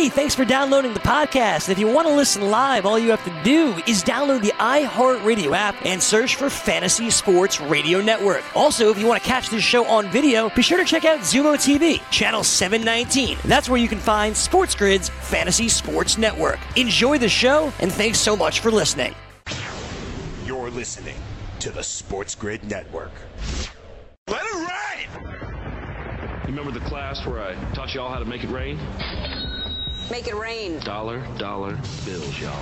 Hey, thanks for downloading the podcast. If you want to listen live, all you have to do is download the iHeartRadio app and search for Fantasy Sports Radio Network. Also, if you want to catch this show on video, be sure to check out Xumo TV, channel 719. That's where you can find Sports Grid's Fantasy Sports Network. Enjoy the show, and thanks so much for listening. You're listening to the Sports Grid Network. Let it rain! You remember the class where I taught y'all how to make it rain? Make it rain. Dollar, dollar bills, y'all.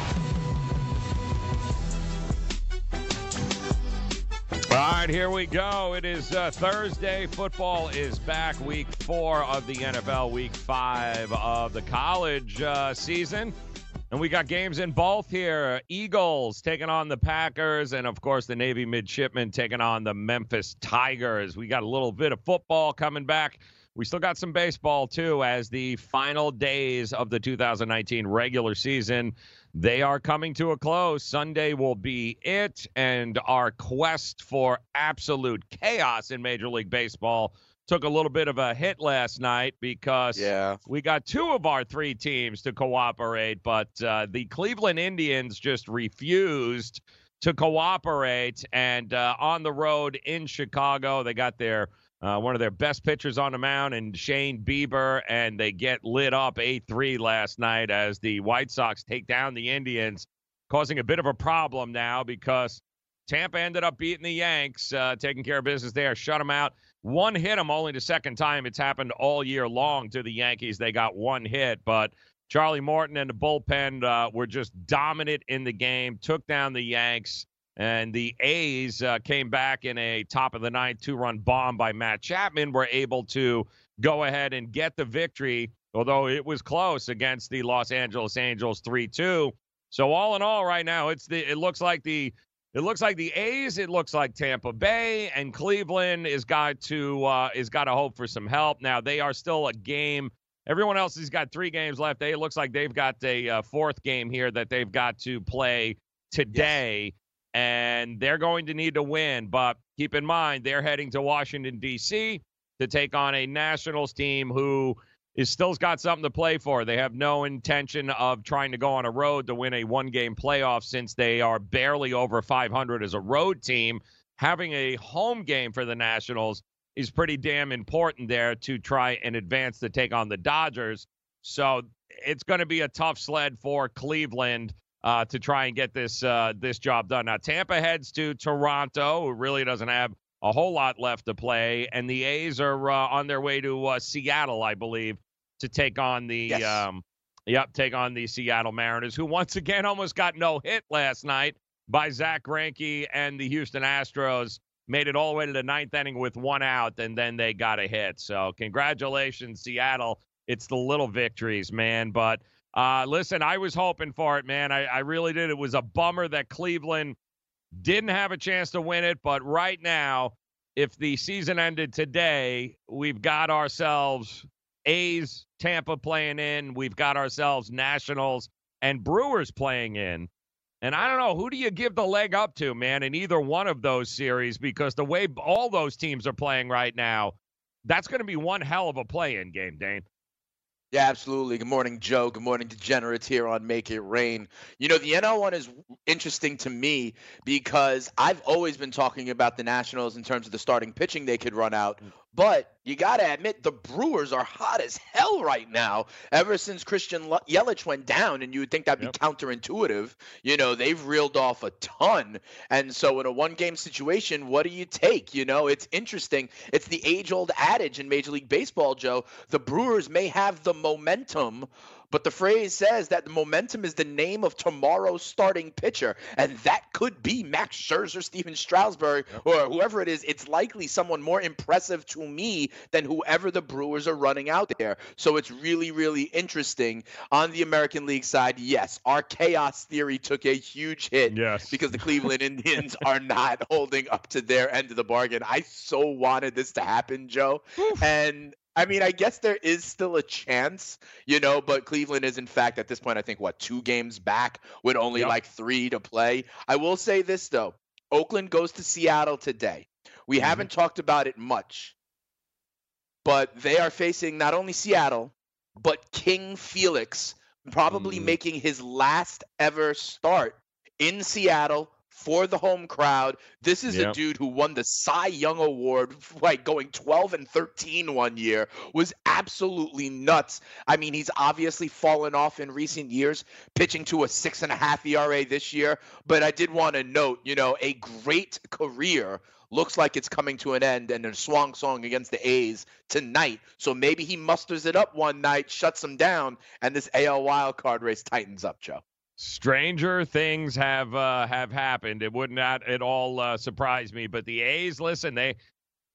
All right, here we go. It is uh, Thursday. Football is back. Week four of the NFL, week five of the college uh, season. And we got games in both here. Eagles taking on the Packers, and of course, the Navy midshipmen taking on the Memphis Tigers. We got a little bit of football coming back. We still got some baseball too, as the final days of the 2019 regular season they are coming to a close. Sunday will be it, and our quest for absolute chaos in Major League Baseball took a little bit of a hit last night because Yeah. we got two of our three teams to cooperate, but uh, the Cleveland Indians just refused to cooperate. And uh, on the road in Chicago, they got their uh, one of their best pitchers on the mound, and Shane Bieber, and they get lit up 8-3 last night as the White Sox take down the Indians, causing a bit of a problem now because Tampa ended up beating the Yanks, uh, taking care of business there, shut them out. One hit them only the second time it's happened all year long to the Yankees. They got one hit, but Charlie Morton and the bullpen uh, were just dominant in the game, took down the Yanks, and the A's uh, came back in a top of the ninth two run bomb by Matt Chapman, were able to go ahead and get the victory, although it was close against the Los Angeles Angels 3 2. So all in all, right now, it's the it looks like the it looks like the A's, it looks like Tampa Bay, and Cleveland is got to uh, is got to hope for some help. Now they are still a game. Everyone else has got three games left. They it looks like they've got a uh, fourth game here that they've got to play today, and they're going to need to win. But keep in mind they're heading to Washington D.C. to take on a Nationals team who is still's got something to play for. They have no intention of trying to go on a road to win a one game playoff since they are barely over 500 as a road team. Having a home game for the Nationals is pretty damn important there to try and advance to take on the Dodgers. So it's going to be a tough sled for Cleveland uh, to try and get this uh, this job done. Now Tampa heads to Toronto, who really doesn't have a whole lot left to play, and the A's are uh, on their way to uh, Seattle, I believe, to take on the Yes. um, yep, take on the Seattle Mariners, who once again almost got no hit last night by Zack Greinke and the Houston Astros. Made it all the way to the ninth inning with one out, and then they got a hit. So congratulations, Seattle. It's the little victories, man. But uh, listen, I was hoping for it, man. I, I really did. It was a bummer that Cleveland didn't have a chance to win it, but right now, if the season ended today, we've got ourselves A's, Tampa playing in. We've got ourselves Nationals and Brewers playing in. And I don't know, who do you give the leg up to, man, in either one of those series? Because the way all those teams are playing right now, that's going to be one hell of a play in game, Dane. Yeah, absolutely. Good morning, Joe. Good morning, degenerates here on Make It Rain. You know, the NL one is interesting to me because I've always been talking about the Nationals in terms of the starting pitching they could run out. Mm. But you got to admit, the Brewers are hot as hell right now. Ever since Christian Yelich went down, and you would think that'd Yep. be counterintuitive, you know, they've reeled off a ton. And so, in a one game situation, what do you take? You know, it's interesting. It's the age old adage in Major League Baseball, Joe. The Brewers may have the momentum. But the phrase says that the momentum is the name of tomorrow's starting pitcher, and that could be Max Scherzer, Stephen Strasburg, or whoever it is. It's likely someone more impressive to me than whoever the Brewers are running out there. So it's really, really interesting. On the American League side, yes, our chaos theory took a huge hit Yes. because the Cleveland Indians are not holding up to their end of the bargain. I so wanted this to happen, Joe. And I mean, I guess there is still a chance, you know, but Cleveland is, in fact, at this point, I think, what, two games back with only Yep. like three to play. I will say this, though Oakland goes to Seattle today. We haven't talked about it much, but they are facing not only Seattle, but King Felix probably Mm. making his last ever start in Seattle for the home crowd. This is a dude who won the Cy Young Award, like going 12 and 13 one year, was absolutely nuts. I mean, he's obviously fallen off in recent years, pitching to a six and a half ERA this year. But I did want to note, you know, a great career looks like it's coming to an end and a swan song against the A's tonight. So maybe he musters it up one night, shuts them down, and this AL wild card race tightens up, Joe. Stranger things have uh, have happened. It would not at all uh, surprise me. But the A's, listen, they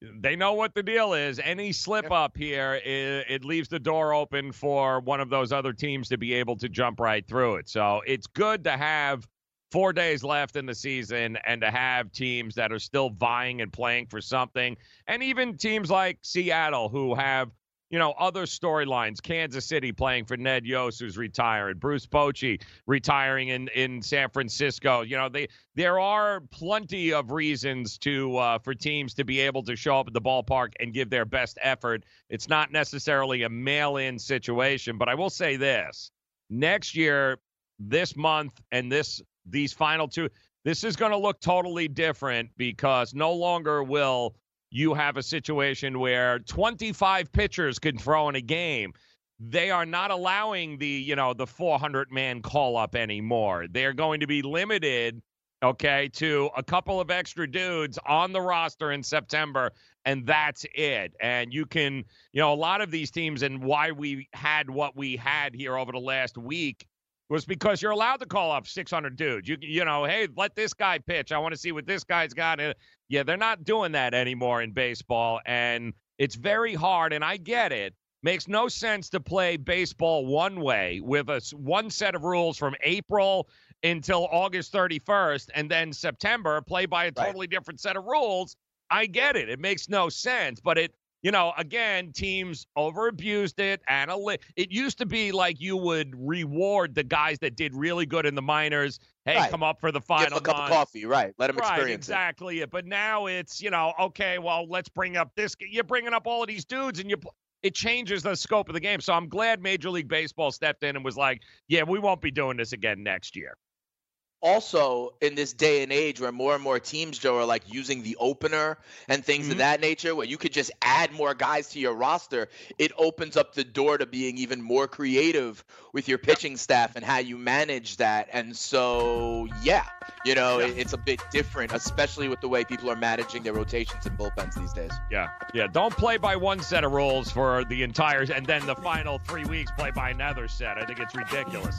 they know what the deal is. Any slip up here, it, it leaves the door open for one of those other teams to be able to jump right through it. So it's good to have four days left in the season and to have teams that are still vying and playing for something, and even teams like Seattle who have you know, other storylines. Kansas City playing for Ned Yost, who's retired. Bruce Bochy retiring in, in San Francisco. You know, they there are plenty of reasons to uh, for teams to be able to show up at the ballpark and give their best effort. It's not necessarily a mail-in situation, but I will say this: next year, this month, and this these final two, this is going to look totally different because no longer will you have a situation where 25 pitchers can throw in a game. They are not allowing the, you know, the 400 man call up anymore. They're going to be limited, okay, to a couple of extra dudes on the roster in September, and that's it. And you can, you know, a lot of these teams and why we had what we had here over the last week was because you're allowed to call up 600 dudes. You you know, hey, let this guy pitch. I want to see what this guy's got. And yeah, they're not doing that anymore in baseball, and it's very hard. And I get it. Makes no sense to play baseball one way with a one set of rules from April until August 31st, and then September play by a Right. totally different set of rules. I get it. It makes no sense, but it you know, again, teams over abused it. Analy- it used to be like you would reward the guys that did really good in the minors. Hey, Right. come up for the final. Give a cup month. of coffee, right? Let him Right, experience exactly. it. But now it's you know, okay, well, let's bring up this. You're bringing up all of these dudes, and you. It changes the scope of the game. So I'm glad Major League Baseball stepped in and was like, "Yeah, we won't be doing this again next year." Also in this day and age where more and more teams joe are like using the opener and things Mhm. of that nature where you could just add more guys to your roster it opens up the door to being even more creative with your pitching staff and how you manage that and so yeah you know Yeah. it- it's a bit different especially with the way people are managing their rotations and bullpens these days Yeah, yeah. Don't play by one set of rules for the entire, and then the final three weeks play by another set. I think it's ridiculous.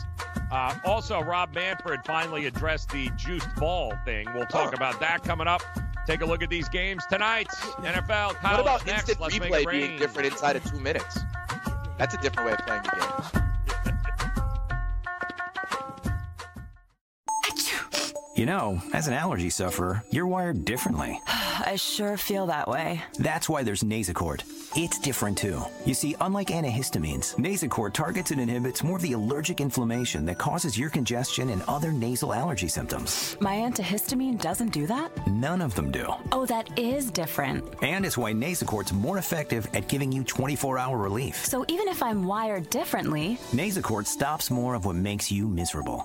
Uh, also, Rob Manfred finally addressed the juiced ball thing. We'll talk Oh. about that coming up. Take a look at these games tonight. NFL, what about next. instant Let's replay being different inside of two minutes that's a different way of playing the game You know, as an allergy sufferer, you're wired differently. I sure feel that way. That's why there's Nasacort. It's different too. You see, unlike antihistamines, Nasacort targets and inhibits more of the allergic inflammation that causes your congestion and other nasal allergy symptoms. My antihistamine doesn't do that? None of them do. Oh, that is different. And it's why Nasacort's more effective at giving you 24 hour relief. So even if I'm wired differently, Nasacort stops more of what makes you miserable.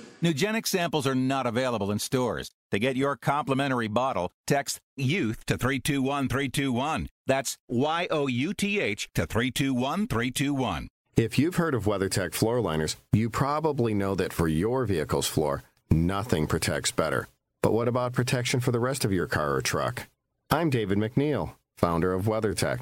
Nugenic samples are not available in stores. To get your complimentary bottle, text YOUTH to 321321. That's Y O U T H to 321321. If you've heard of WeatherTech floor liners, you probably know that for your vehicle's floor, nothing protects better. But what about protection for the rest of your car or truck? I'm David McNeil, founder of WeatherTech.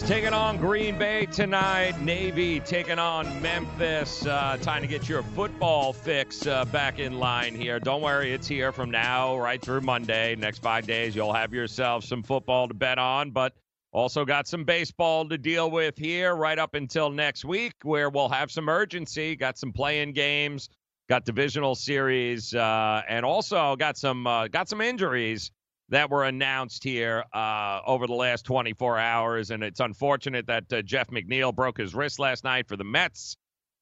Taking on Green Bay tonight. Navy taking on Memphis. Uh, time to get your football fix uh, back in line here. Don't worry, it's here from now right through Monday. Next five days, you'll have yourself some football to bet on, but also got some baseball to deal with here right up until next week, where we'll have some urgency. Got some playing games, got divisional series, uh, and also got some uh, got some injuries that were announced here uh, over the last 24 hours. And it's unfortunate that uh, Jeff McNeil broke his wrist last night for the Mets.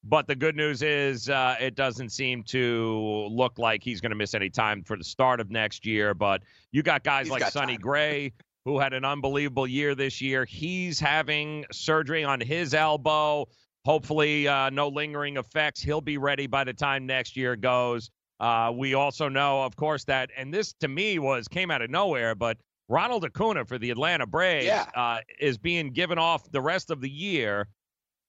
But the good news is uh, it doesn't seem to look like he's going to miss any time for the start of next year. But you got guys He's like got Sonny time. Gray, who had an unbelievable year this year. He's having surgery on his elbow. Hopefully, uh, no lingering effects. He'll be ready by the time next year goes. Uh, we also know, of course, that, and this to me was came out of nowhere, but Ronald Acuna for the Atlanta Braves Yeah. uh, is being given off the rest of the year,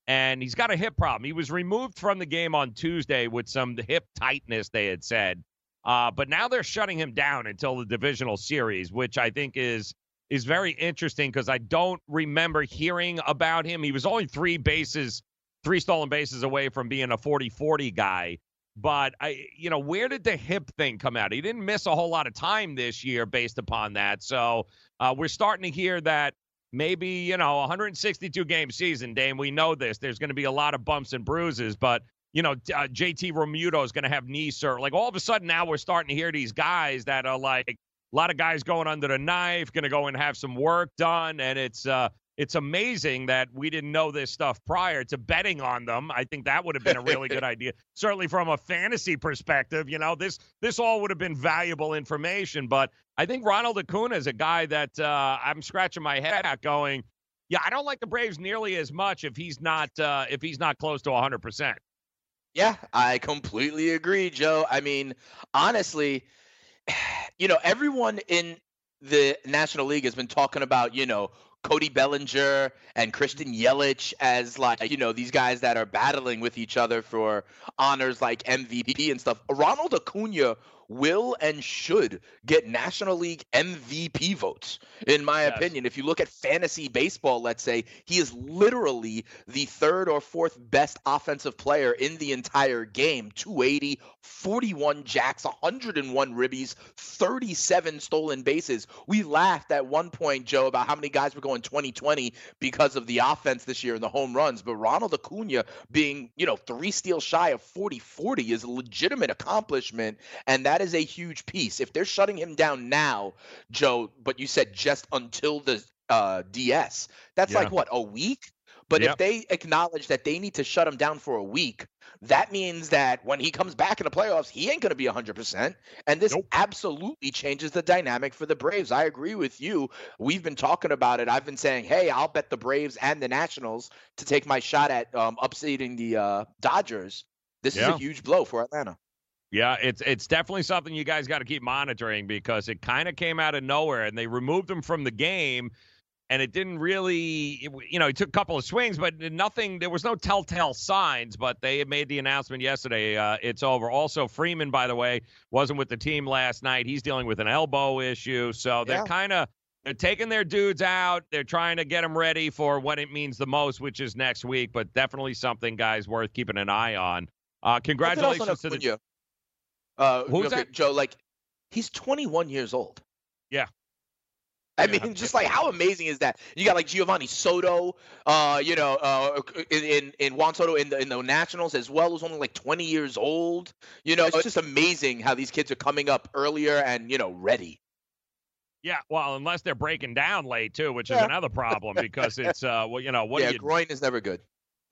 and he's got a hip problem. He was removed from the game on Tuesday with some hip tightness, they had said, uh, but now they're shutting him down until the divisional series, which I think is is very interesting because I don't remember hearing about him. He was only three bases, three stolen bases away from being a 40-40 guy. But I, you know, where did the hip thing come out? He didn't miss a whole lot of time this year based upon that. So uh, we're starting to hear that maybe you know 162 game season, Dane. We know this. There's going to be a lot of bumps and bruises, but you know, uh, JT Realmuto is going to have knee surgery. Like all of a sudden now we're starting to hear these guys that are like a lot of guys going under the knife, going to go and have some work done, and it's uh, it's amazing that we didn't know this stuff prior to betting on them. I think that would have been a really good idea. Certainly from a fantasy perspective, you know, this this all would have been valuable information. But I think Ronald Acuna is a guy that uh, I'm scratching my head at, going, yeah, I don't like the Braves nearly as much if he's not uh, if he's not close to 100. percent Yeah, I completely agree, Joe. I mean, honestly, you know, everyone in the National League has been talking about, you know, Cody Bellinger and Christian Yelich as like, you know, these guys that are battling with each other for honors like MVP and stuff. Ronald Acuna will and should get National League MVP votes, in my Yes. opinion. If you look at fantasy baseball, let's say, he is literally the third or fourth best offensive player in the entire game 280, 41 jacks, 101 ribbies, 37 stolen bases. We laughed at one point, Joe, about how many guys were going 2020 because of the offense this year and the home runs. But Ronald Acuna being, you know, three steals shy of 40 40 is a legitimate accomplishment. And that is a huge piece. If they're shutting him down now, Joe, but you said just until the uh, DS, that's Yeah. like what, a week? But Yep. if they acknowledge that they need to shut him down for a week, that means that when he comes back in the playoffs, he ain't going to be 100%. And this absolutely changes the dynamic for the Braves. I agree with you. We've been talking about it. I've been saying, hey, I'll bet the Braves and the Nationals to take my shot at um, upseating the uh, Dodgers. This is a huge blow for Atlanta. Yeah, it's it's definitely something you guys got to keep monitoring because it kind of came out of nowhere and they removed him from the game and it didn't really it you know, he took a couple of swings but nothing there was no telltale signs but they made the announcement yesterday uh, it's over. Also Freeman by the way wasn't with the team last night. He's dealing with an elbow issue. So they're Yeah. kind of they're taking their dudes out. They're trying to get them ready for what it means the most, which is next week. But definitely something, guys, worth keeping an eye on. Uh, congratulations to the. Uh, Who's okay, that? Joe, like, he's 21 years old. Yeah. I Yeah. mean, just like how amazing is that? You got like Giovanni Soto, uh, you know, uh, in in, in Juan Soto in the in the Nationals as well, who's only like 20 years old. You know, it's just amazing how these kids are coming up earlier and you know ready. Yeah, well, unless they're breaking down late too, which is Yeah. another problem because it's uh, well, you know, what yeah, you groin is never good.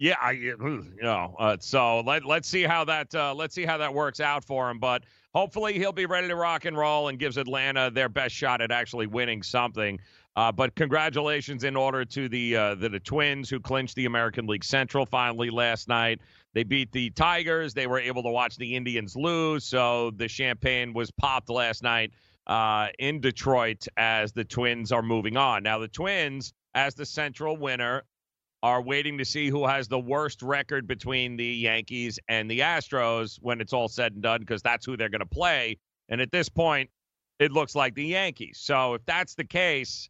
Yeah, I, you know, uh, so let let's see how that uh, let's see how that works out for him. But hopefully he'll be ready to rock and roll and gives Atlanta their best shot at actually winning something. Uh, but congratulations in order to the, uh, the the Twins who clinched the American League Central finally last night. They beat the Tigers. They were able to watch the Indians lose, so the champagne was popped last night uh, in Detroit as the Twins are moving on. Now the Twins, as the Central winner, are waiting to see who has the worst record between the Yankees and the Astros when it's all said and done, because that's who they're going to play. And at this point, it looks like the Yankees. So if that's the case,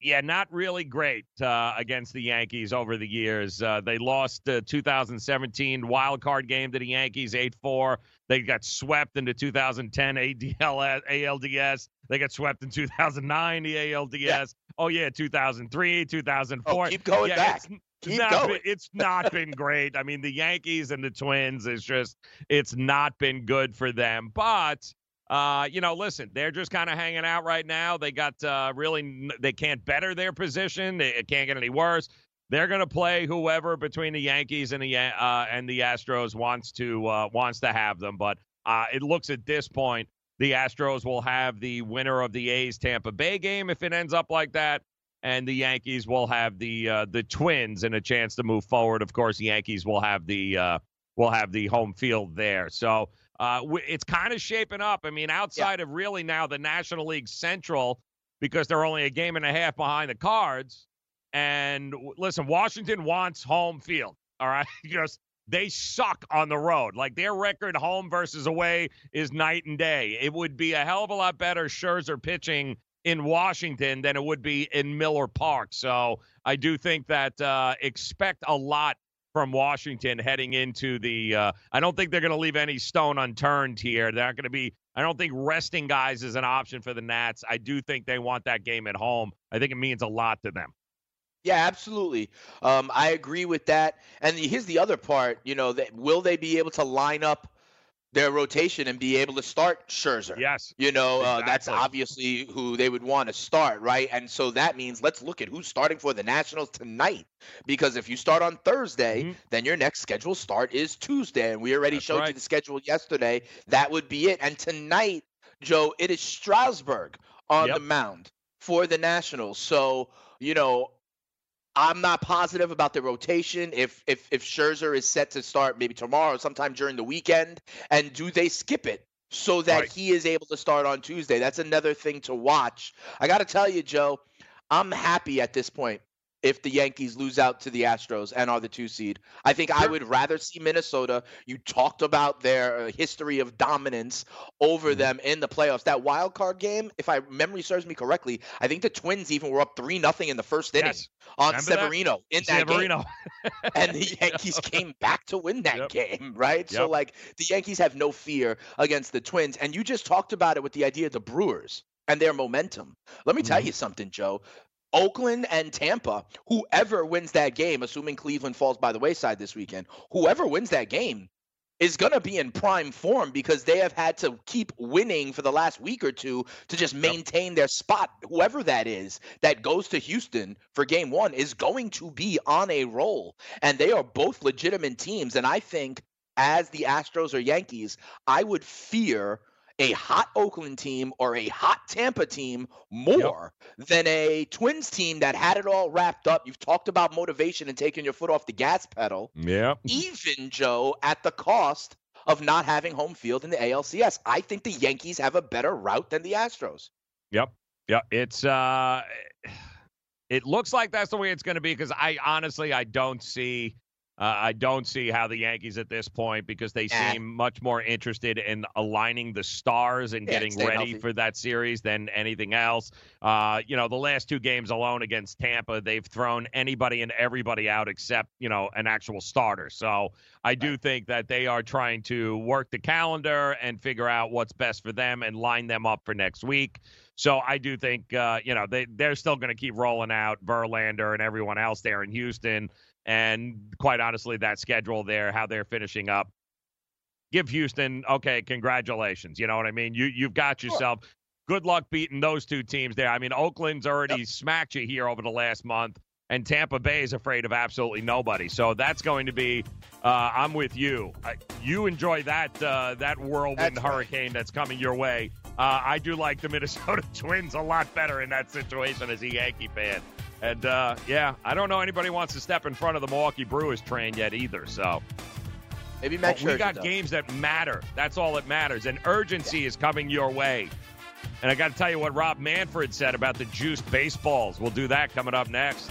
yeah, not really great uh, against the Yankees over the years. Uh, they lost the 2017 wild card game to the Yankees 8 4. They got swept in the 2010 ADL, ALDS. They got swept in 2009, the ALDS. Oh, yeah, 2003, 2004. Oh, keep going yeah, back. It's, Keep not going. Been, it's not been great. I mean, the Yankees and the Twins is just, it's not been good for them. But uh, you know, listen, they're just kind of hanging out right now. They got uh, really, they can't better their position. It can't get any worse. They're going to play whoever between the Yankees and the uh, and the Astros wants to uh, wants to have them. But uh, it looks at this point, the Astros will have the winner of the A's Tampa Bay game if it ends up like that, and the Yankees will have the uh, the Twins and a chance to move forward. Of course, the Yankees will have the uh, will have the home field there. So uh, it's kind of shaping up. I mean, outside of really now the National League Central, because they're only a game and a half behind the Cards. And listen, Washington wants home field. All right, because they suck on the road. Like their record, home versus away, is night and day. It would be a hell of a lot better Scherzer pitching in Washington than it would be in Miller Park. So I do think that uh, expect a lot from Washington heading into the. Uh, I don't think they're going to leave any stone unturned here. They're not going to be. I don't think resting guys is an option for the Nats. I do think they want that game at home. I think it means a lot to them. Yeah, absolutely. Um, I agree with that. And here's the other part. You know, that will they be able to line up their rotation and be able to start Scherzer? Yes. You know, uh, that's obviously who they would want to start, right? And so that means let's look at who's starting for the Nationals tonight. Because if you start on Thursday, Mm-hmm. then your next scheduled start is Tuesday. And we already That's showed you the schedule yesterday. That would be it. And tonight, Joe, it is Strasburg on Yep. the mound for the Nationals. So, you know, I'm not positive about the rotation. If if if Scherzer is set to start maybe tomorrow, sometime during the weekend, and do they skip it so that Right. he is able to start on Tuesday? That's another thing to watch. I got to tell you, Joe, I'm happy at this point if the Yankees lose out to the Astros and are the two seed. I think I would rather see Minnesota. You talked about their uh, history of dominance over Mm-hmm. them in the playoffs. That wild card game, if I memory serves me correctly, I think the Twins even were up three nothing in the first inning Yes. on Remember that? Severino in that game and the Yankees came back to win that Yep. game, right? So like the Yankees have no fear against the Twins, and you just talked about it with the idea of the Brewers and their momentum. Let me Mm-hmm. tell you something, Joe. Oakland and Tampa, whoever wins that game, assuming Cleveland falls by the wayside this weekend, whoever wins that game is going to be in prime form because they have had to keep winning for the last week or two to just maintain their spot. Whoever that is that goes to Houston for game one is going to be on a roll. And they are both legitimate teams. And I think, as the Astros or Yankees, I would fear a hot Oakland team or a hot Tampa team more yep. than a Twins team that had it all wrapped up. You've talked about motivation and taking your foot off the gas pedal. Yeah. Even Joe at the cost of not having home field in the ALCS. I think the Yankees have a better route than the Astros. Yep. Yep. It's uh it looks like that's the way it's going to be because I honestly I don't see uh, I don't see how the Yankees at this point, because they yeah. seem much more interested in aligning the stars and yeah, getting ready healthy. for that series than anything else. Uh, you know, the last two games alone against Tampa, they've thrown anybody and everybody out except, you know, an actual starter. So I do right. think that they are trying to work the calendar and figure out what's best for them and line them up for next week. So I do think, uh, you know, they, they're still going to keep rolling out Verlander and everyone else there in Houston. And quite honestly, that schedule there, how they're finishing up, give Houston, okay, congratulations. You know what I mean? You you've got yourself good luck beating those two teams there. I mean, Oakland's already yep. smacked you here over the last month, and Tampa Bay is afraid of absolutely nobody. So that's going to be. Uh, I'm with you. Uh, you enjoy that uh, that whirlwind that's hurricane right. that's coming your way. Uh, I do like the Minnesota Twins a lot better in that situation as a Yankee fan. And uh, yeah, I don't know anybody wants to step in front of the Milwaukee Brewers train yet either. So maybe Max. We got games that matter. That's all that matters. And urgency yeah. is coming your way. And I got to tell you what Rob Manfred said about the juiced baseballs. We'll do that coming up next.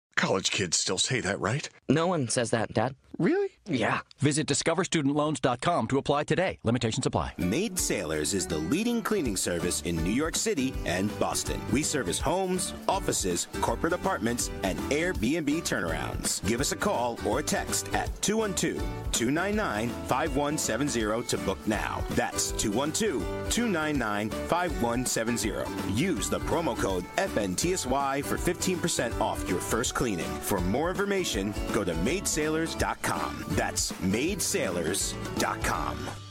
College kids still say that, right? No one says that, Dad. Really? Yeah. Visit discoverstudentloans.com to apply today. Limitation supply. Maid Sailors is the leading cleaning service in New York City and Boston. We service homes, offices, corporate apartments, and Airbnb turnarounds. Give us a call or a text at 212 299 5170 to book now. That's 212 299 5170. Use the promo code FNTSY for 15% off your first cleaning. For more information, go to maidsailors.com. That's maidsailors.com.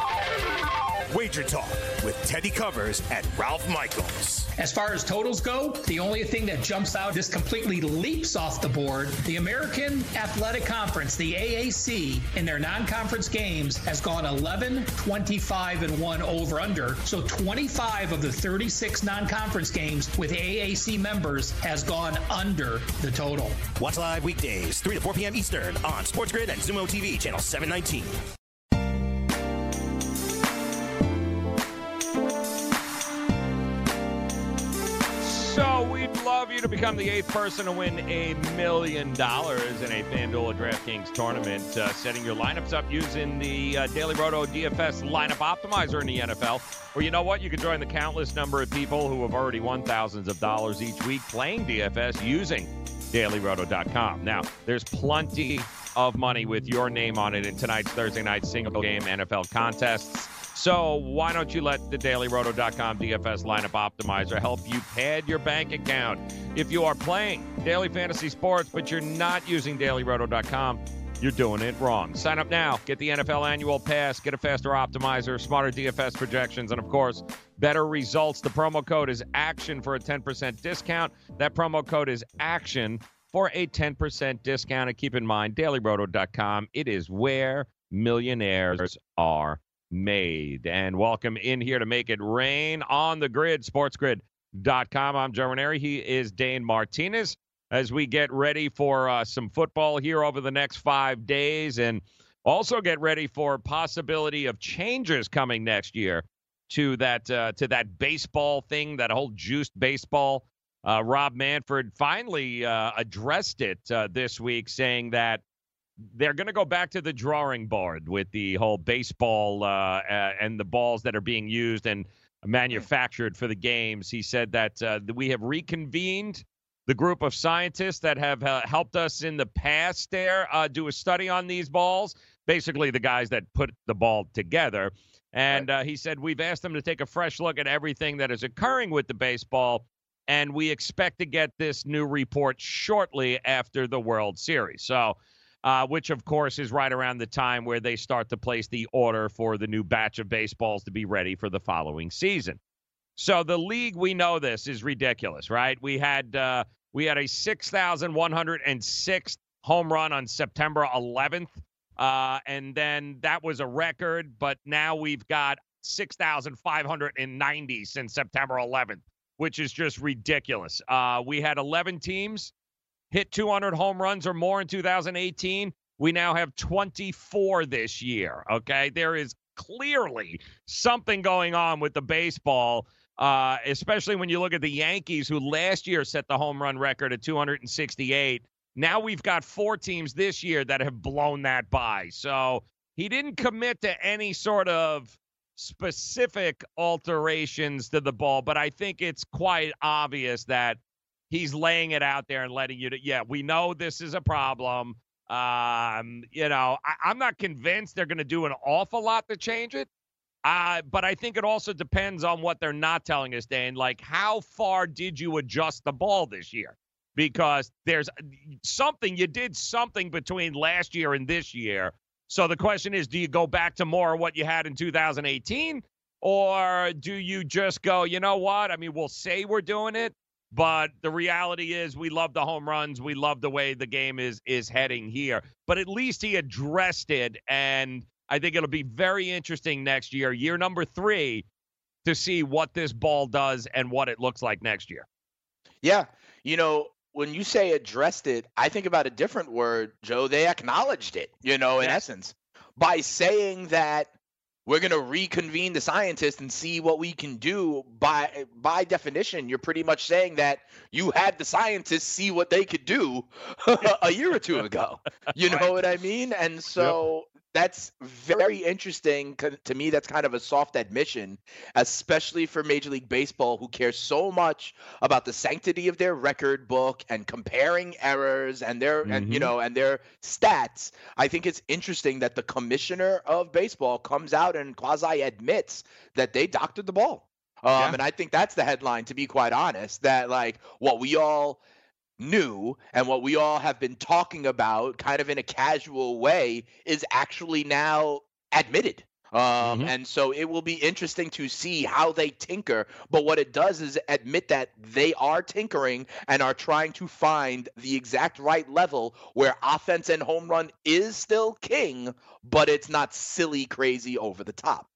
Wager Talk with Teddy Covers and Ralph Michaels. As far as totals go, the only thing that jumps out just completely leaps off the board, the American Athletic Conference, the AAC, in their non-conference games has gone 11, 25, and 1 over under. So 25 of the 36 non-conference games with AAC members has gone under the total. Watch live weekdays, 3 to 4 p.m. Eastern on Sports Grid and Xumo TV, channel 719. Become the eighth person to win a million dollars in a FanDuel DraftKings tournament. Uh, setting your lineups up using the uh, Daily Roto DFS lineup optimizer in the NFL. Or you know what? You can join the countless number of people who have already won thousands of dollars each week playing DFS using dailyroto.com. Now, there's plenty of money with your name on it in tonight's Thursday night single game NFL contests. So why don't you let the dailyroto.com DFS lineup optimizer help you pad your bank account? If you are playing daily fantasy sports, but you're not using dailyroto.com, you're doing it wrong. Sign up now. Get the NFL annual pass, get a faster optimizer, smarter DFS projections, and of course, better results. The promo code is ACTION for a 10% discount. That promo code is ACTION for a 10% discount. And keep in mind, dailyroto.com, it is where millionaires are made. And welcome in here to make it rain on the grid, sportsgrid.com. I'm Joe Raineri. He is Dane Martinez as we get ready for uh, some football here over the next five days and also get ready for possibility of changes coming next year to that uh, to that baseball thing, that whole juiced baseball. Uh, Rob Manfred finally uh, addressed it uh, this week, saying that they're going to go back to the drawing board with the whole baseball uh, and the balls that are being used and manufactured for the games. He said that uh, we have reconvened the group of scientists that have uh, helped us in the past there uh, do a study on these balls, basically the guys that put the ball together. And uh, he said, We've asked them to take a fresh look at everything that is occurring with the baseball, and we expect to get this new report shortly after the World Series. So, uh, which of course is right around the time where they start to place the order for the new batch of baseballs to be ready for the following season. So the league, we know this is ridiculous, right? We had uh, we had a 6,106 home run on September 11th, uh, and then that was a record. But now we've got 6,590 since September 11th, which is just ridiculous. Uh, we had 11 teams hit 200 home runs or more in 2018. We now have 24 this year. Okay, there is clearly something going on with the baseball uh, especially when you look at the Yankees, who last year set the home run record at 268. Now we've got four teams this year that have blown that by. So he didn't commit to any sort of specific alterations to the ball, but I think it's quite obvious that he's laying it out there and letting you, to, yeah, we know this is a problem. Um, you know, I, I'm not convinced they're going to do an awful lot to change it. Uh, but I think it also depends on what they're not telling us, Dan. Like, how far did you adjust the ball this year? Because there's something, you did something between last year and this year. So the question is do you go back to more what you had in 2018? Or do you just go, you know what? I mean, we'll say we're doing it, but the reality is we love the home runs. We love the way the game is is heading here. But at least he addressed it and I think it'll be very interesting next year, year number three, to see what this ball does and what it looks like next year. Yeah. You know, when you say addressed it, I think about a different word, Joe. They acknowledged it, you know, in yeah. essence, by saying that we're going to reconvene the scientists and see what we can do by by definition you're pretty much saying that you had the scientists see what they could do a year or two ago you know what i mean and so that's very interesting to me that's kind of a soft admission especially for major league baseball who cares so much about the sanctity of their record book and comparing errors and their mm-hmm. and you mm-hmm. know and their stats i think it's interesting that the commissioner of baseball comes out and quasi admits that they doctored the ball um, yeah. and i think that's the headline to be quite honest that like what we all new and what we all have been talking about kind of in a casual way is actually now admitted. Um, mm-hmm. And so it will be interesting to see how they tinker. But what it does is admit that they are tinkering and are trying to find the exact right level where offense and home run is still king, but it's not silly, crazy, over the top.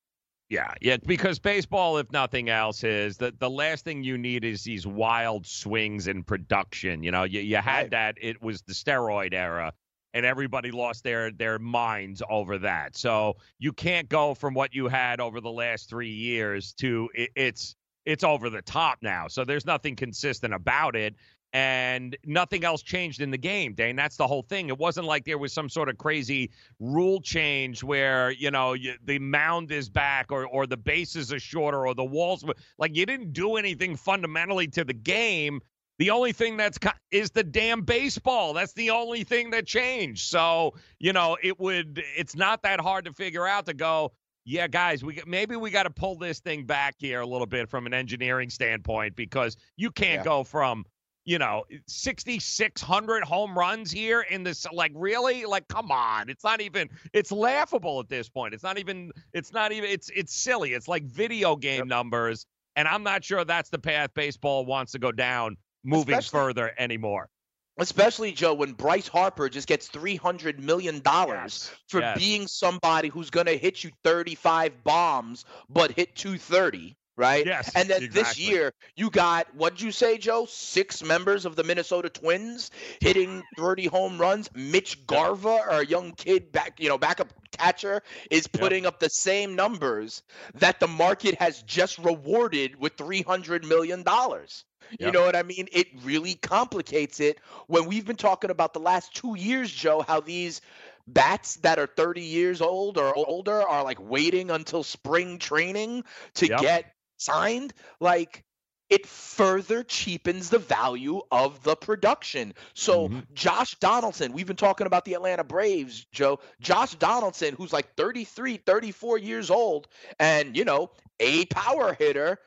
Yeah, yeah, because baseball, if nothing else, is that the last thing you need is these wild swings in production. You know, you, you had right. that. It was the steroid era, and everybody lost their their minds over that. So you can't go from what you had over the last three years to it, it's it's over the top now. So there's nothing consistent about it. And nothing else changed in the game, Dane. That's the whole thing. It wasn't like there was some sort of crazy rule change where you know you, the mound is back or or the bases are shorter or the walls like you didn't do anything fundamentally to the game. The only thing that's is the damn baseball. That's the only thing that changed. So you know it would. It's not that hard to figure out to go. Yeah, guys, we maybe we got to pull this thing back here a little bit from an engineering standpoint because you can't yeah. go from you know, 6,600 home runs here in this. Like, really? Like, come on. It's not even, it's laughable at this point. It's not even, it's not even, it's, it's silly. It's like video game yep. numbers. And I'm not sure that's the path baseball wants to go down moving Especially, further anymore. Especially, Joe, when Bryce Harper just gets $300 million yes. for yes. being somebody who's going to hit you 35 bombs, but hit 230 right? Yes. And then exactly. this year, you got what'd you say, Joe? Six members of the Minnesota Twins hitting 30 home runs. Mitch Garver, our young kid back, you know, backup catcher, is putting yep. up the same numbers that the market has just rewarded with 300 million dollars. You yep. know what I mean? It really complicates it when we've been talking about the last two years, Joe, how these bats that are 30 years old or older are like waiting until spring training to yep. get signed, like it further cheapens the value of the production. So mm-hmm. Josh Donaldson, we've been talking about the Atlanta Braves, Joe. Josh Donaldson, who's like 33, 34 years old, and you know, a power hitter,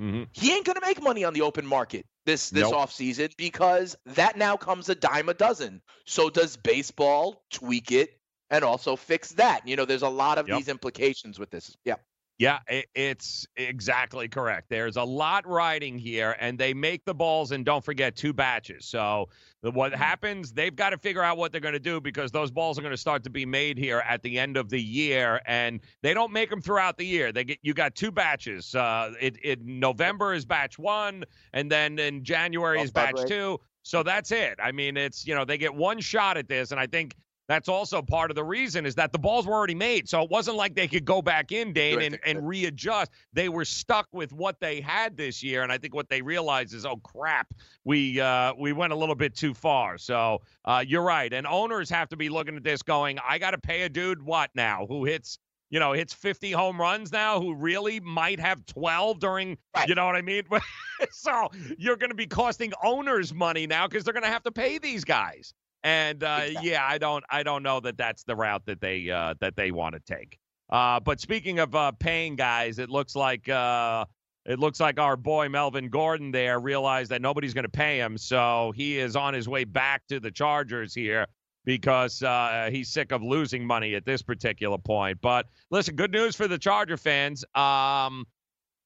mm-hmm. he ain't gonna make money on the open market this this nope. offseason because that now comes a dime a dozen. So does baseball tweak it and also fix that? You know, there's a lot of yep. these implications with this. Yeah. Yeah, it's exactly correct. There's a lot riding here, and they make the balls, and don't forget two batches. So what mm-hmm. happens? They've got to figure out what they're going to do because those balls are going to start to be made here at the end of the year, and they don't make them throughout the year. They get you got two batches. Uh, it, it November is batch one, and then in January is batch two. So that's it. I mean, it's you know they get one shot at this, and I think that's also part of the reason is that the balls were already made. So it wasn't like they could go back in, Dane, and, and readjust. They were stuck with what they had this year. And I think what they realized is, oh crap, we uh, we went a little bit too far. So uh, you're right. And owners have to be looking at this going, I gotta pay a dude what now who hits you know, hits 50 home runs now, who really might have 12 during, right. you know what I mean? so you're going to be costing owners money now because they're going to have to pay these guys. And uh, exactly. yeah, I don't I don't know that that's the route that they uh, that they want to take. Uh, but speaking of uh, paying guys, it looks like uh, it looks like our boy Melvin Gordon there realized that nobody's going to pay him, so he is on his way back to the Chargers here because uh, he's sick of losing money at this particular point. But listen, good news for the Charger fans. Um,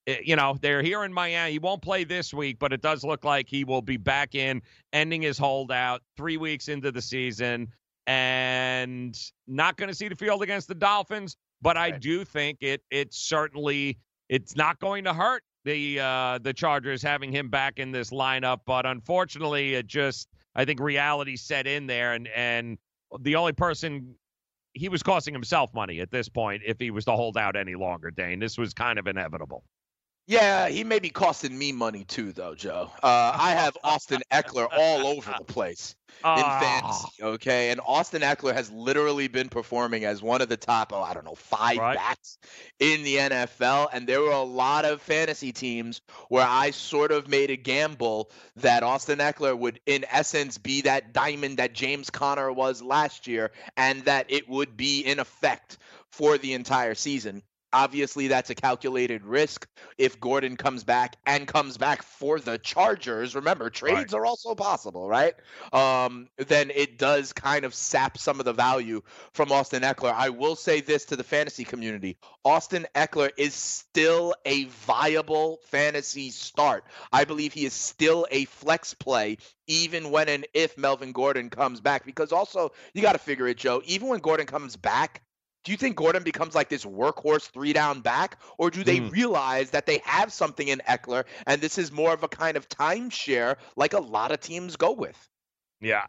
you know, they're here in Miami. He won't play this week, but it does look like he will be back in, ending his holdout three weeks into the season, and not going to see the field against the Dolphins. But I do think it it certainly it's not going to hurt the uh, the Chargers having him back in this lineup. But unfortunately, it just I think reality set in there, and and the only person he was costing himself money at this point if he was to hold out any longer. Dane, this was kind of inevitable. Yeah, he may be costing me money too, though, Joe. Uh, I have Austin Ekeler all over the place in fantasy. Okay, and Austin Ekeler has literally been performing as one of the top, oh, I don't know, five right. bats in the NFL. And there were a lot of fantasy teams where I sort of made a gamble that Austin Ekeler would, in essence, be that diamond that James Conner was last year, and that it would be in effect for the entire season. Obviously, that's a calculated risk if Gordon comes back and comes back for the Chargers. Remember, trades right. are also possible, right? Um, then it does kind of sap some of the value from Austin Ekeler. I will say this to the fantasy community Austin Ekeler is still a viable fantasy start. I believe he is still a flex play, even when and if Melvin Gordon comes back. Because also, you got to figure it, Joe, even when Gordon comes back, do you think Gordon becomes like this workhorse three down back, or do they mm. realize that they have something in Ekeler and this is more of a kind of timeshare like a lot of teams go with? Yeah.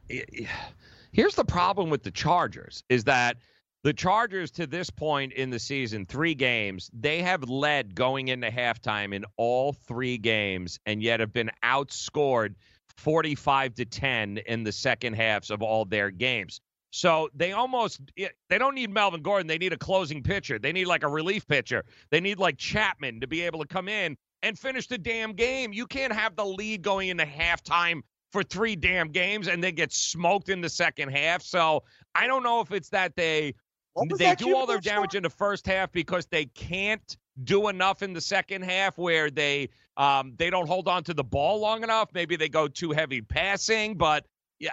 Here's the problem with the Chargers is that the Chargers to this point in the season, three games, they have led going into halftime in all three games and yet have been outscored 45 to 10 in the second halves of all their games. So they almost they don't need Melvin Gordon. They need a closing pitcher. They need like a relief pitcher. They need like Chapman to be able to come in and finish the damn game. You can't have the lead going into halftime for three damn games and then get smoked in the second half. So I don't know if it's that they they that, do all their damage in the first half because they can't do enough in the second half where they um, they don't hold on to the ball long enough. Maybe they go too heavy passing, but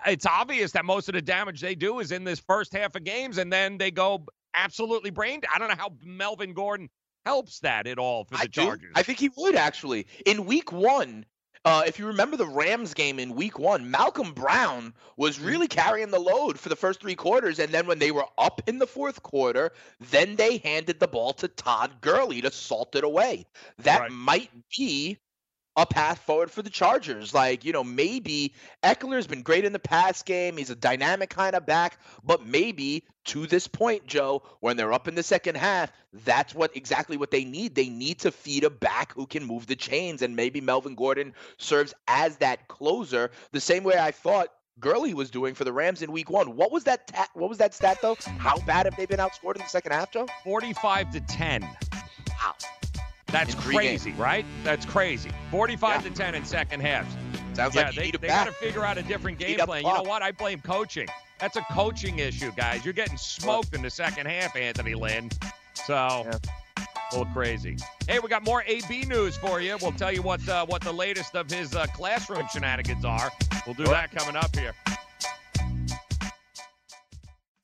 it's obvious that most of the damage they do is in this first half of games, and then they go absolutely brained. I don't know how Melvin Gordon helps that at all for the I Chargers. Do. I think he would actually. In week one, uh, if you remember the Rams game in week one, Malcolm Brown was Mm-hmm. really carrying the load for the first three quarters. And then when they were up in the fourth quarter, then they handed the ball to Todd Gurley to salt it away. That Right. might be a path forward for the Chargers. Like, you know, maybe Ekeler's been great in the pass game. He's a dynamic kind of back, but maybe to this point, Joe, when they're up in the second half, that's what exactly what they need. They need to feed a back who can move the chains, and maybe Melvin Gordon serves as that closer, the same way I thought Gurley was doing for the Rams in Week One. What was that? Ta- what was that stat though? How bad have they been outscored in the second half, Joe? Forty-five to ten. Wow. That's In three crazy, right? That's crazy. 45 to 10 in second halves. Sounds yeah, like you they, they got to figure out a different game plan. You know what? I blame coaching. That's a coaching issue, guys. You're getting smoked in the second half, Anthony Lynn. So, a little crazy. Hey, we got more AB news for you. We'll tell you what uh, what the latest of his uh, classroom shenanigans are. We'll do that coming up here.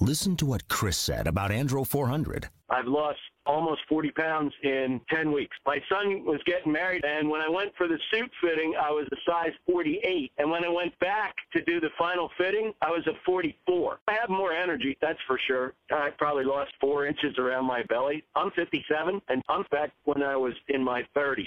Listen to what Chris said about Andro 400. I've lost almost 40 pounds in 10 weeks. My son was getting married, and when I went for the suit fitting, I was a size 48. And when I went back to do the final fitting, I was a 44. I have more energy, that's for sure. I probably lost four inches around my belly. I'm 57, and I'm back when I was in my 30s.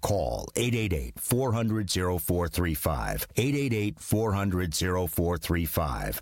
call 888-400-0435. 888-400-0435.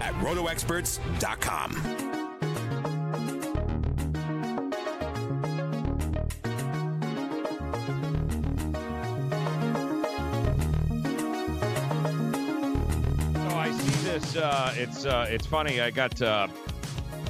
at rotoexperts.com. Oh, uh, it's uh, it's funny. I got uh,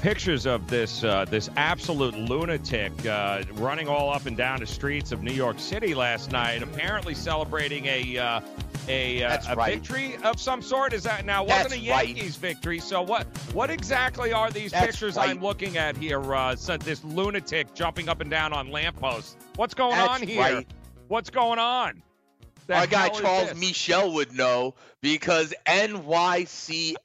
pictures of this uh, this absolute lunatic uh, running all up and down the streets of New York City last night, apparently celebrating a uh, a, uh, a right. victory of some sort. Is that now? Wasn't That's a right. Yankees victory? So what? What exactly are these That's pictures right. I'm looking at here? Uh, this lunatic jumping up and down on lampposts. What's going That's on here? right. What's going on? Our guy Charles? Michel would know because NYCFC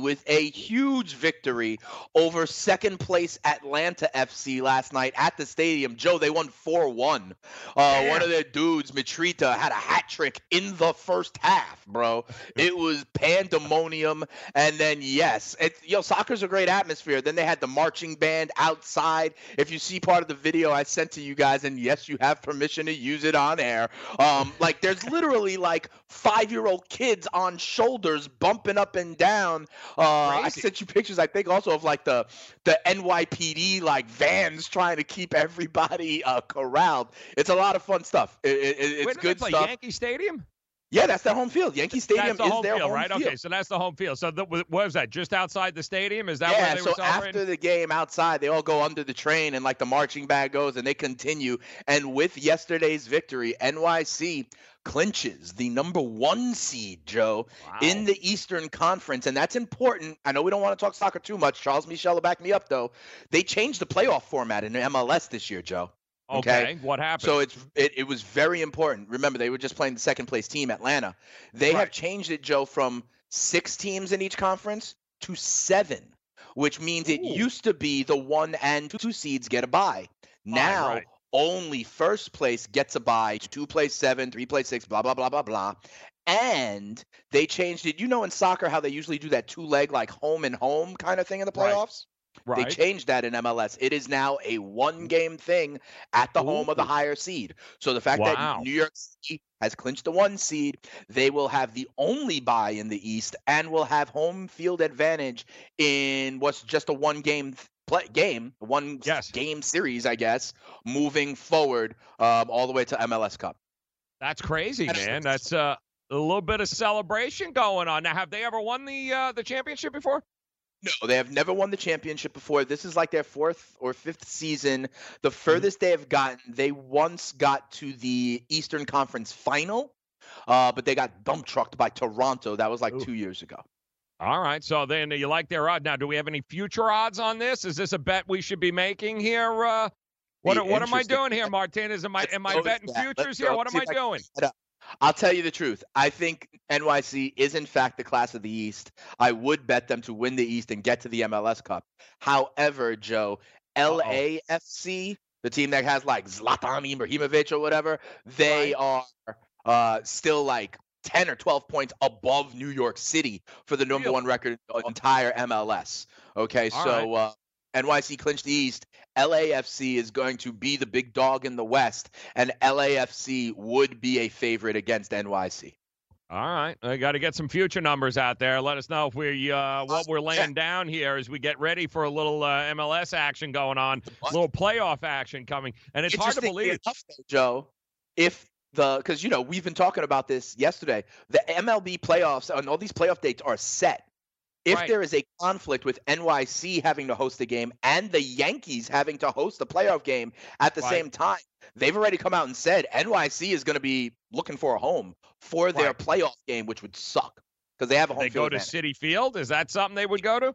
with a huge victory over second place Atlanta FC last night at the stadium. Joe, they won 4-1. Uh, one of their dudes, Mitriță, had a hat trick in the first half, bro. It was pandemonium. And then, yes, it, yo, soccer's a great atmosphere. Then they had the marching band outside. If you see part of the video I sent to you guys, and yes, you have permission to use it on air, um, like there's literally like five-year-old kids on shoulders bumping up and down. Uh, I sent you pictures, I think, also of like the the NYPD like vans trying to keep everybody uh, corralled. It's a lot of fun stuff. It, it, it's Wait, good play stuff. Yankee Stadium. Yeah, that's their home field. Yankee Stadium the is home their field, home right? field. Okay, so that's the home field. So the, what was that? Just outside the stadium? Is that yeah, where they so were celebrating? after the game outside, they all go under the train and like the marching band goes and they continue. And with yesterday's victory, NYC clinches the number one seed, Joe, in the Eastern Conference. And that's important. I know we don't want to talk soccer too much. Charles Michel will back me up, though. They changed the playoff format in MLS this year, Joe. Okay, what happened? So it's it, it was very important. Remember, they were just playing the second place team, Atlanta. They have changed it, Joe, from six teams in each conference to seven, which means it used to be the one and two seeds get a bye. Now right. Only first place gets a bye. Two plays seven, three plays six, blah blah blah blah blah. And they changed it. You know, in soccer, how they usually do that two leg, like home and home kind of thing in the Right. playoffs? They changed that in MLS. It is now a one game thing at the home of the higher seed. So the fact Wow. that New York City has clinched the one seed, they will have the only bye in the East and will have home field advantage in what's just a one game play game, one yes. game series, I guess, moving forward um, all the way to MLS Cup. That's crazy, man. That's uh, a little bit of celebration going on. Now, have they ever won the uh, the championship before? No, they have never won the championship before. This is like their fourth or fifth season. The furthest they have gotten, they once got to the Eastern Conference final, uh, but they got dump trucked by Toronto. That was like two years ago. All right. So then you like their odds. Now, do we have any future odds on this? Is this a bet we should be making here? Uh, what, what am I doing here, Martinez? Am I am I betting that. Let's futures go. here? What am I I doing? I'll tell you the truth. I think NYC is in fact the class of the East. I would bet them to win the East and get to the MLS Cup. However, Joe, LAFC, the team that has like Zlatan Ibrahimovic or whatever, they are uh, still like 10 or 12 points above New York City for the number one record in the entire MLS. Okay, All so uh, NYC clinched the East. LAFC is going to be the big dog in the West, and LAFC would be a favorite against NYC. All right, I got to get some future numbers out there. Let us know if we uh, what we're laying down here as we get ready for a little uh, MLS action going on, a little playoff action coming, and it's hard to believe. enough, Joe, if the because you know we've been talking about this yesterday, the MLB playoffs and all these playoff dates are set. If Right. there is a conflict with NYC having to host a game and the Yankees having to host a playoff game at the Right. same time, they've already come out and said NYC is going to be looking for a home for their playoff game, which would suck because they have a home They field go to advantage. Citi Field. Is that something they would go to?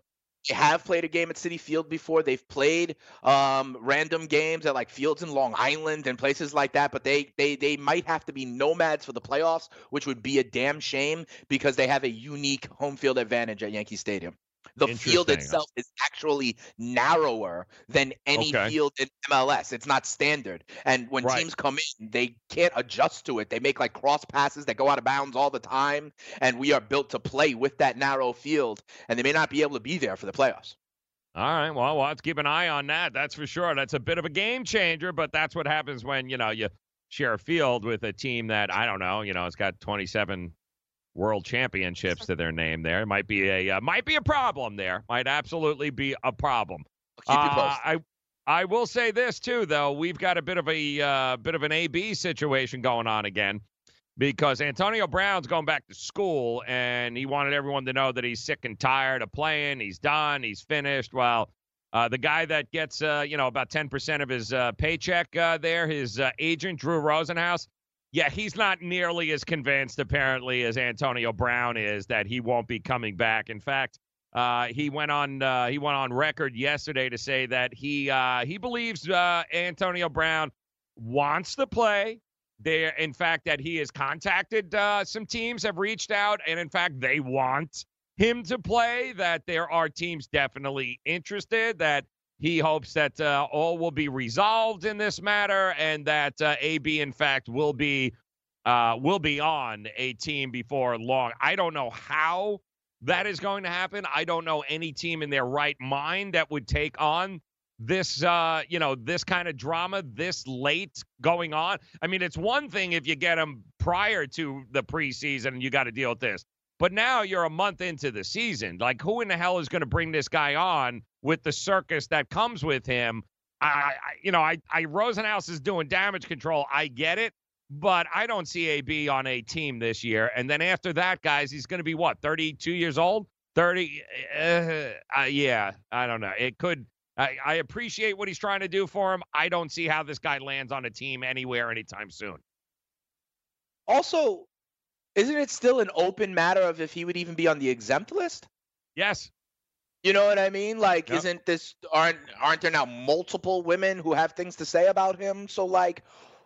They have played a game at Citi Field before. They've played um, random games at like fields in Long Island and places like that. But they they they might have to be nomads for the playoffs, which would be a damn shame because they have a unique home field advantage at Yankee Stadium. The field itself is actually narrower than any Okay. field in MLS. It's not standard. And when Right. teams come in, they can't adjust to it. They make like cross passes that go out of bounds all the time. And we are built to play with that narrow field. And they may not be able to be there for the playoffs. All right. Well, we'll have to keep an eye on that. That's for sure. That's a bit of a game changer, but that's what happens when, you know, you share a field with a team that, I don't know, you know, it's got 27 world championships to their name there. It might be a uh, might be a problem there. Might absolutely be a problem. Uh. I I will say this too though. We've got a bit of a uh, bit of an AB situation going on again. because Antonio Brown's going back to school and he wanted everyone to know that he's sick and tired of playing. He's done. He's finished. Well, uh, the guy that gets, uh, you know, about 10% of his uh, paycheck uh, there, his uh, agent, Drew Rosenhaus, yeah, he's not nearly as convinced, apparently, as Antonio Brown is that he won't be coming back. In fact, uh, he went on uh, he went on record yesterday to say that he uh, he believes uh, Antonio Brown wants to play. There, in fact, that he has contacted some teams, have reached out, and in fact, they want him to play, that there are teams definitely interested, that he hopes that uh, all will be resolved in this matter, and that uh, AB, in fact, will be uh, will be on a team before long. I don't know how that is going to happen. I don't know any team in their right mind that would take on this uh you know this kind of drama this late going on i mean it's one thing if you get them prior to the preseason and you got to deal with this but now you're a month into the season. Like, who in the hell is going to bring this guy on with the circus that comes with him? I, I you know, I, I Rosenhaus is doing damage control. I get it, but I don't see AB on a team this year. And then after that, guys, he's going to be what, 32 years old? 30? Uh, uh, yeah, I don't know. It could. I, I appreciate what he's trying to do for him. I don't see how this guy lands on a team anywhere anytime soon. Also, isn't it still an open matter of if he would even be on the exempt list? Yes. You know what I mean? Like, yep. isn't this aren't aren't there now multiple women who have things to say about him? So like,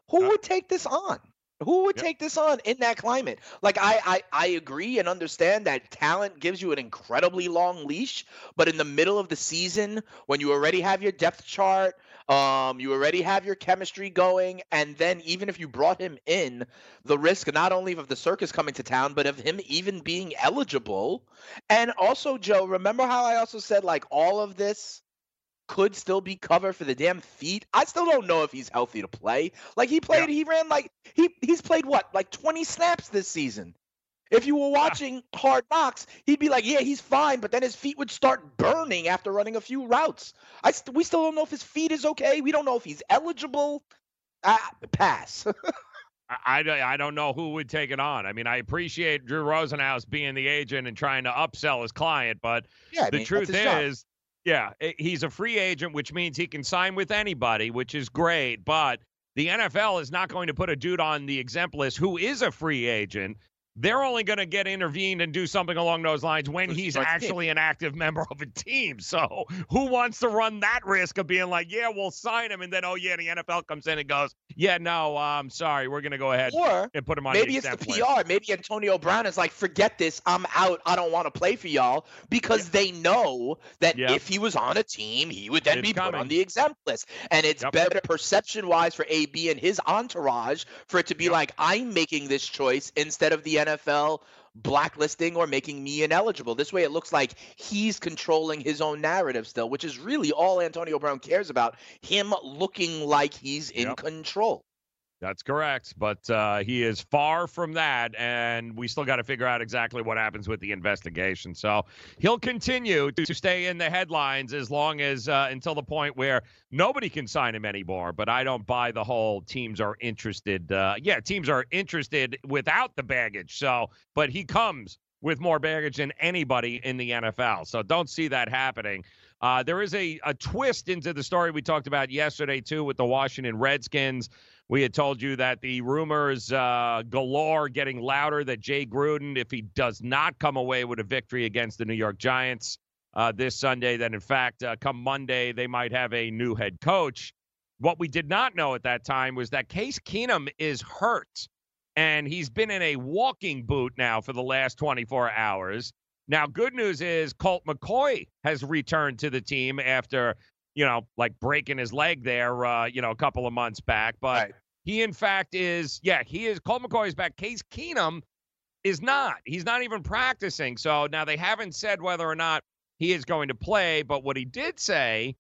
who yep. would take this on? Who would yep. take this on in that climate? Like I, I I agree and understand that talent gives you an incredibly long leash, but in the middle of the season, when you already have your depth chart, um, you already have your chemistry going, and then even if you brought him in, the risk not only of the circus coming to town, but of him even being eligible. And also, Joe, remember how I also said like all of this could still be cover for the damn feet. I still don't know if he's healthy to play. Like he played, yeah. he ran like he he's played what like 20 snaps this season. If you were watching Hard Knocks, he'd be like, "Yeah, he's fine," but then his feet would start burning after running a few routes. I st- we still don't know if his feet is okay. We don't know if he's eligible. Uh, pass. I, I don't know who would take it on. I mean, I appreciate Drew Rosenhaus being the agent and trying to upsell his client, but yeah, the mean, truth is, job. Yeah, eh, he's a free agent, which means he can sign with anybody, which is great. But the NFL is not going to put a dude on the exempt list who is a free agent they're only going to get intervened and do something along those lines when he's actually an active member of a team. So who wants to run that risk of being like, yeah, we'll sign him, and then oh yeah, the NFL comes in and goes, yeah, no, I'm sorry, we're going to go ahead or and put him on. The exempt list. Maybe it's the list. PR. Maybe Antonio Brown is like, forget this, I'm out. I don't want to play for y'all because yeah. they know that yep. if he was on a team, he would then it's be coming. put on the exempt list, and it's yep. better perception wise for AB and his entourage for it to be yep. like, I'm making this choice instead of the NFL blacklisting or making me ineligible. This way, it looks like he's controlling his own narrative still, which is really all Antonio Brown cares about him looking like he's in yep. control. That's correct, but uh, he is far from that, and we still got to figure out exactly what happens with the investigation. So he'll continue to stay in the headlines as long as uh, until the point where nobody can sign him anymore. But I don't buy the whole teams are interested. Uh, yeah, teams are interested without the baggage. So, but he comes with more baggage than anybody in the NFL. So don't see that happening. Uh, there is a, a twist into the story we talked about yesterday, too, with the Washington Redskins. We had told you that the rumors uh, galore getting louder that Jay Gruden, if he does not come away with a victory against the New York Giants uh, this Sunday, then in fact, uh, come Monday, they might have a new head coach. What we did not know at that time was that Case Keenum is hurt, and he's been in a walking boot now for the last 24 hours. Now, good news is Colt McCoy has returned to the team after you know, like breaking his leg there, uh, you know, a couple of months back. But right. he, in fact, is, yeah, he is. Colt McCoy is back. Case Keenum is not. He's not even practicing. So now they haven't said whether or not he is going to play. But what he did say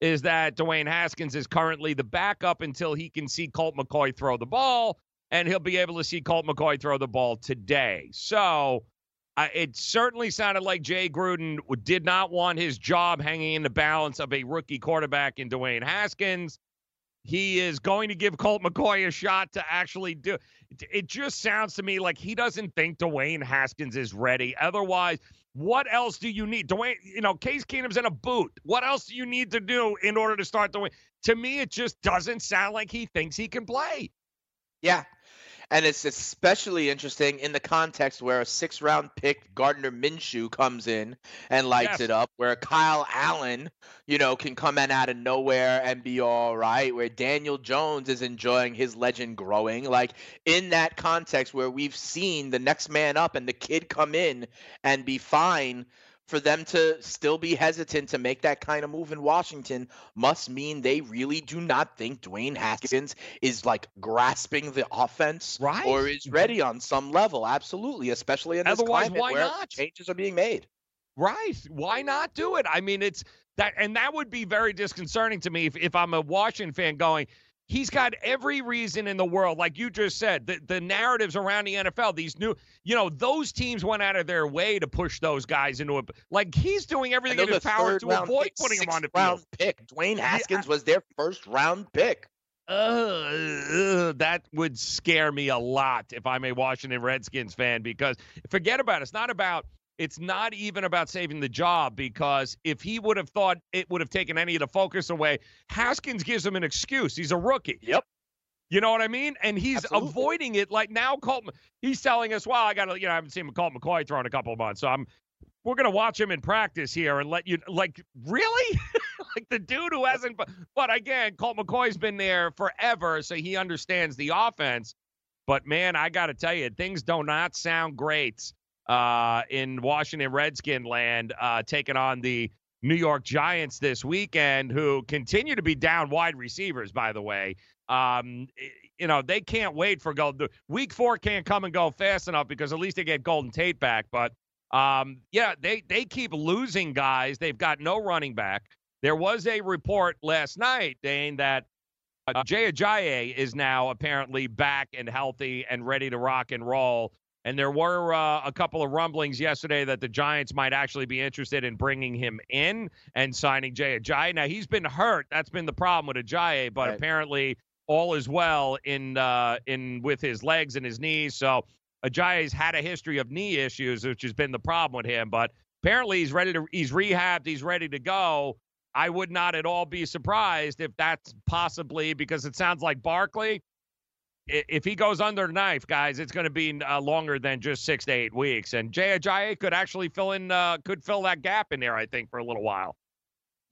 is that Dwayne Haskins is currently the backup until he can see Colt McCoy throw the ball. And he'll be able to see Colt McCoy throw the ball today. So uh, it certainly sounded like Jay Gruden did not want his job hanging in the balance of a rookie quarterback in Dwayne Haskins. he is going to give Colt McCoy a shot to actually do it. It just sounds to me like he doesn't think Dwayne Haskins is ready. Otherwise, what else do you need? Dwayne, you know, Case Keenum's in a boot. What else do you need to do in order to start Dwayne? To me, it just doesn't sound like he thinks he can play. Yeah. And it's especially interesting in the context where a six round pick Gardner Minshew comes in and lights Yes. it up, where Kyle Allen, you know, can come in out of nowhere and be all right, where Daniel Jones is enjoying his legend growing. Like in that context where we've seen the next man up and the kid come in and be fine. For them to still be hesitant to make that kind of move in Washington must mean they really do not think Dwayne Haskins is like grasping the offense Right. or is ready on some level. Absolutely, especially in this Otherwise, climate why where not? changes are being made. Right. Why not do it? I mean, it's that, and that would be very disconcerting to me if, if I'm a Washington fan going, he's got every reason in the world, like you just said, the, the narratives around the NFL, these new, you know, those teams went out of their way to push those guys into a, like he's doing everything in his power to avoid pick, putting him on the round field. pick. Dwayne Haskins was their first round pick. Uh, that would scare me a lot if I'm a Washington Redskins fan because forget about it. It's not about it's not even about saving the job because if he would have thought it would have taken any of the focus away, Haskins gives him an excuse. He's a rookie. Yep. You know what I mean? And he's Absolutely. avoiding it. Like now, Colt, he's telling us, "Well, I got to, you know, I haven't seen Colt McCoy throw in a couple of months, so I'm, we're gonna watch him in practice here and let you, like, really, like the dude who hasn't." But, but again, Colt McCoy's been there forever, so he understands the offense. But man, I got to tell you, things do not sound great uh, in Washington Redskin land, uh, taking on the New York Giants this weekend, who continue to be down wide receivers, by the way. Um, you know, they can't wait for Golden. Week four can't come and go fast enough because at least they get Golden Tate back. But um, yeah, they they keep losing guys. They've got no running back. There was a report last night, Dane, that uh, Jay Ajayi is now apparently back and healthy and ready to rock and roll. And there were uh, a couple of rumblings yesterday that the Giants might actually be interested in bringing him in and signing Jay Ajayi. Now he's been hurt. That's been the problem with Ajayi, but Right. apparently all is well in uh, in with his legs and his knees. So Ajayi's had a history of knee issues, which has been the problem with him. But apparently he's ready to he's rehabbed. He's ready to go. I would not at all be surprised if that's possibly because it sounds like Barkley. If he goes under the knife, guys, it's going to be uh, longer than just six to eight weeks. And Jay Ajayi could actually fill in, uh, could fill that gap in there, I think, for a little while.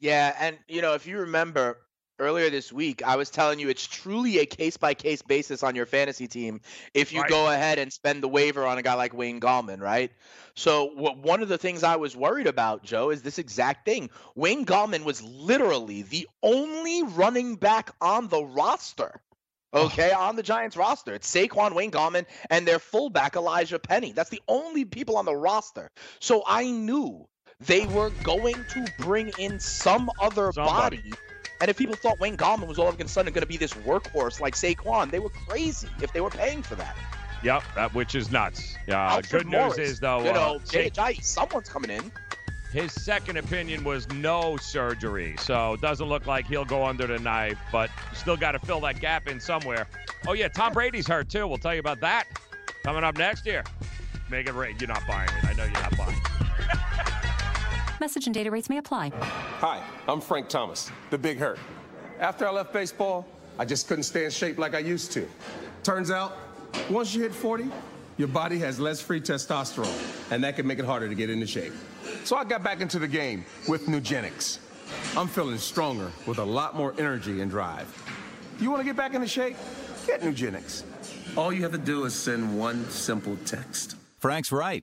Yeah, and you know, if you remember earlier this week, I was telling you it's truly a case by case basis on your fantasy team if you Right. go ahead and spend the waiver on a guy like Wayne Gallman, right? So what, one of the things I was worried about, Joe, is this exact thing. Wayne Gallman was literally the only running back on the roster. Okay, on the Giants roster. It's Saquon, Wayne Gallman, and their fullback Elijhaa Penny. That's the only people on the roster. So I knew they were going to bring in some other Somebody. body. And if people thought Wayne Gallman was all of a sudden going to be this workhorse like Saquon, they were crazy if they were paying for that. Yep, that which is nuts. Uh, Alfred good news is though, you uh, know, Jay Sa- someone's coming in. His second opinion was no surgery, so doesn't look like he'll go under the knife. But still got to fill that gap in somewhere. Oh yeah, Tom Brady's hurt too. We'll tell you about that coming up next year. Make it rain. You're not buying it. I know you're not buying. it. Message and data rates may apply. Hi, I'm Frank Thomas, the Big Hurt. After I left baseball, I just couldn't stay in shape like I used to. Turns out, once you hit 40, your body has less free testosterone, and that can make it harder to get into shape. So I got back into the game with Nugenix. I'm feeling stronger with a lot more energy and drive. You want to get back into shape? Get Nugenix. All you have to do is send one simple text. Frank's right.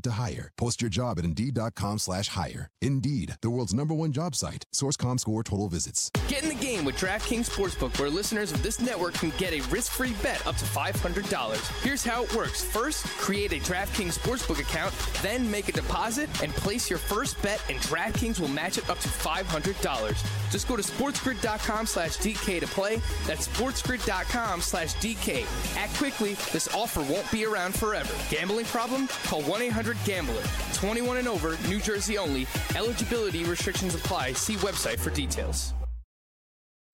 to hire. Post your job at Indeed.com slash hire. Indeed, the world's number one job site. Source.comScore total visits. Get in the game with DraftKings Sportsbook, where listeners of this network can get a risk-free bet up to $500. Here's how it works. First, create a DraftKings Sportsbook account, then make a deposit and place your first bet, and DraftKings will match it up to $500. Just go to sportsgrid.com slash DK to play. That's sportsgrid.com slash DK. Act quickly. This offer won't be around forever. Gambling problem? Call 1-800-GAMBLER. 21 and over, New Jersey only. Eligibility restrictions apply. See website for details.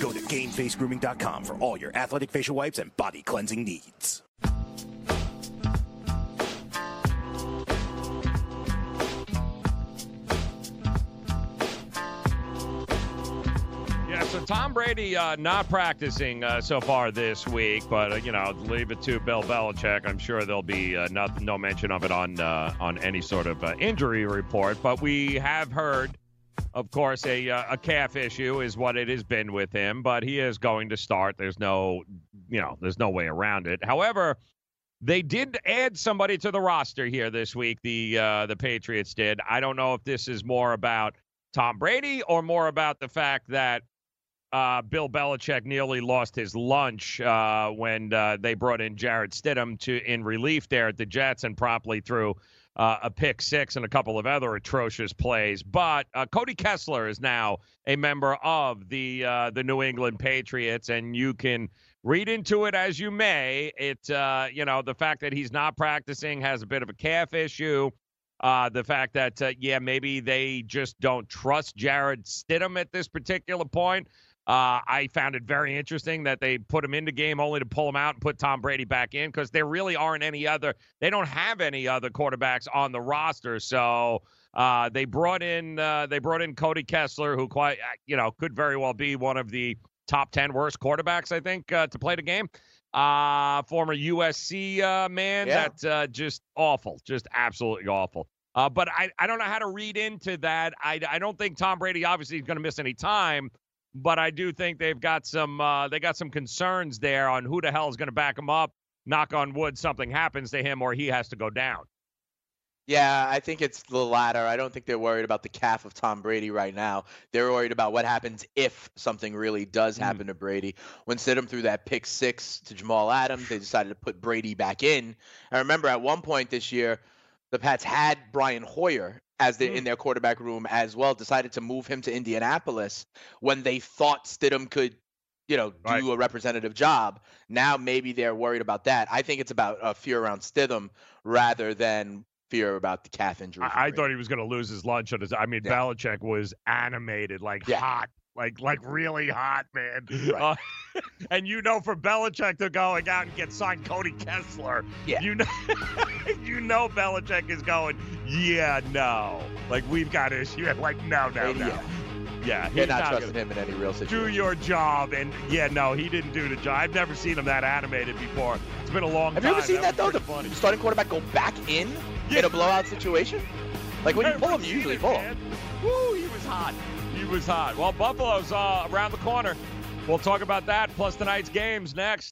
Go to GameFaceGrooming.com for all your athletic facial wipes and body cleansing needs. Yeah, so Tom Brady uh, not practicing uh, so far this week, but uh, you know, leave it to Bill Belichick. I'm sure there'll be uh, no, no mention of it on uh, on any sort of uh, injury report. But we have heard, of course, a uh, a calf issue is what it has been with him. But he is going to start. There's no, you know, there's no way around it. However, they did add somebody to the roster here this week. The uh, the Patriots did. I don't know if this is more about Tom Brady or more about the fact that uh, Bill Belichick nearly lost his lunch uh, when uh, they brought in Jarrett Stidham to in relief there at the Jets and promptly threw uh, a pick six and a couple of other atrocious plays. But uh, Cody Kessler is now a member of the uh, the New England Patriots, and you can read into it as you may. It uh, you know the fact that he's not practicing has a bit of a calf issue. Uh, the fact that uh, yeah maybe they just don't trust Jarrett Stidham at this particular point. Uh, I found it very interesting that they put him in the game only to pull him out and put Tom Brady back in because there really aren't any other. They don't have any other quarterbacks on the roster, so uh, they brought in uh, they brought in Cody Kessler, who quite you know could very well be one of the top ten worst quarterbacks I think uh, to play the game. Uh, former USC uh, man, Yeah. that's uh, just awful, just absolutely awful. Uh, but I, I don't know how to read into that. I, I don't think Tom Brady obviously is going to miss any time, but I do think they've got some uh, they got some concerns there on who the hell is going to back him up. Knock on wood, something happens to him or he has to go down. Yeah, I think it's the latter. I don't think they're worried about the calf of Tom Brady right now. They're worried about what happens if something really does happen to Brady. When Stidham threw that pick six to Jamal Adams, they decided to put Brady back in. I remember at one point this year, the Pats had Brian Hoyer as the, in their quarterback room as well. Decided to move him to Indianapolis when they thought Stidham could, you know, do a representative job. Now maybe they're worried about that. I think it's about uh, fear around Stidham rather than fear about the calf injury. I, I thought he was going to lose his lunch on his. I mean, Belichick was animated, like hot, like like really hot, man. Uh, and you know, for Belichick to go out and get signed Cody Kessler, yeah. you know, you know, Belichick is going, yeah, no, like we've got issue, like no, no, no. Yeah. Yeah, he's not not trusting him in any real situation. do your job. And yeah, no, he didn't do the job. I've never seen him that animated before. It's been a long Have time. Have you ever seen that, though? The funny. starting quarterback go back in in a blowout situation? Like when you pull him, you usually pull him. Woo, he was hot. Was hot. Well, Buffalo's uh, around the corner. We'll talk about that plus tonight's games next.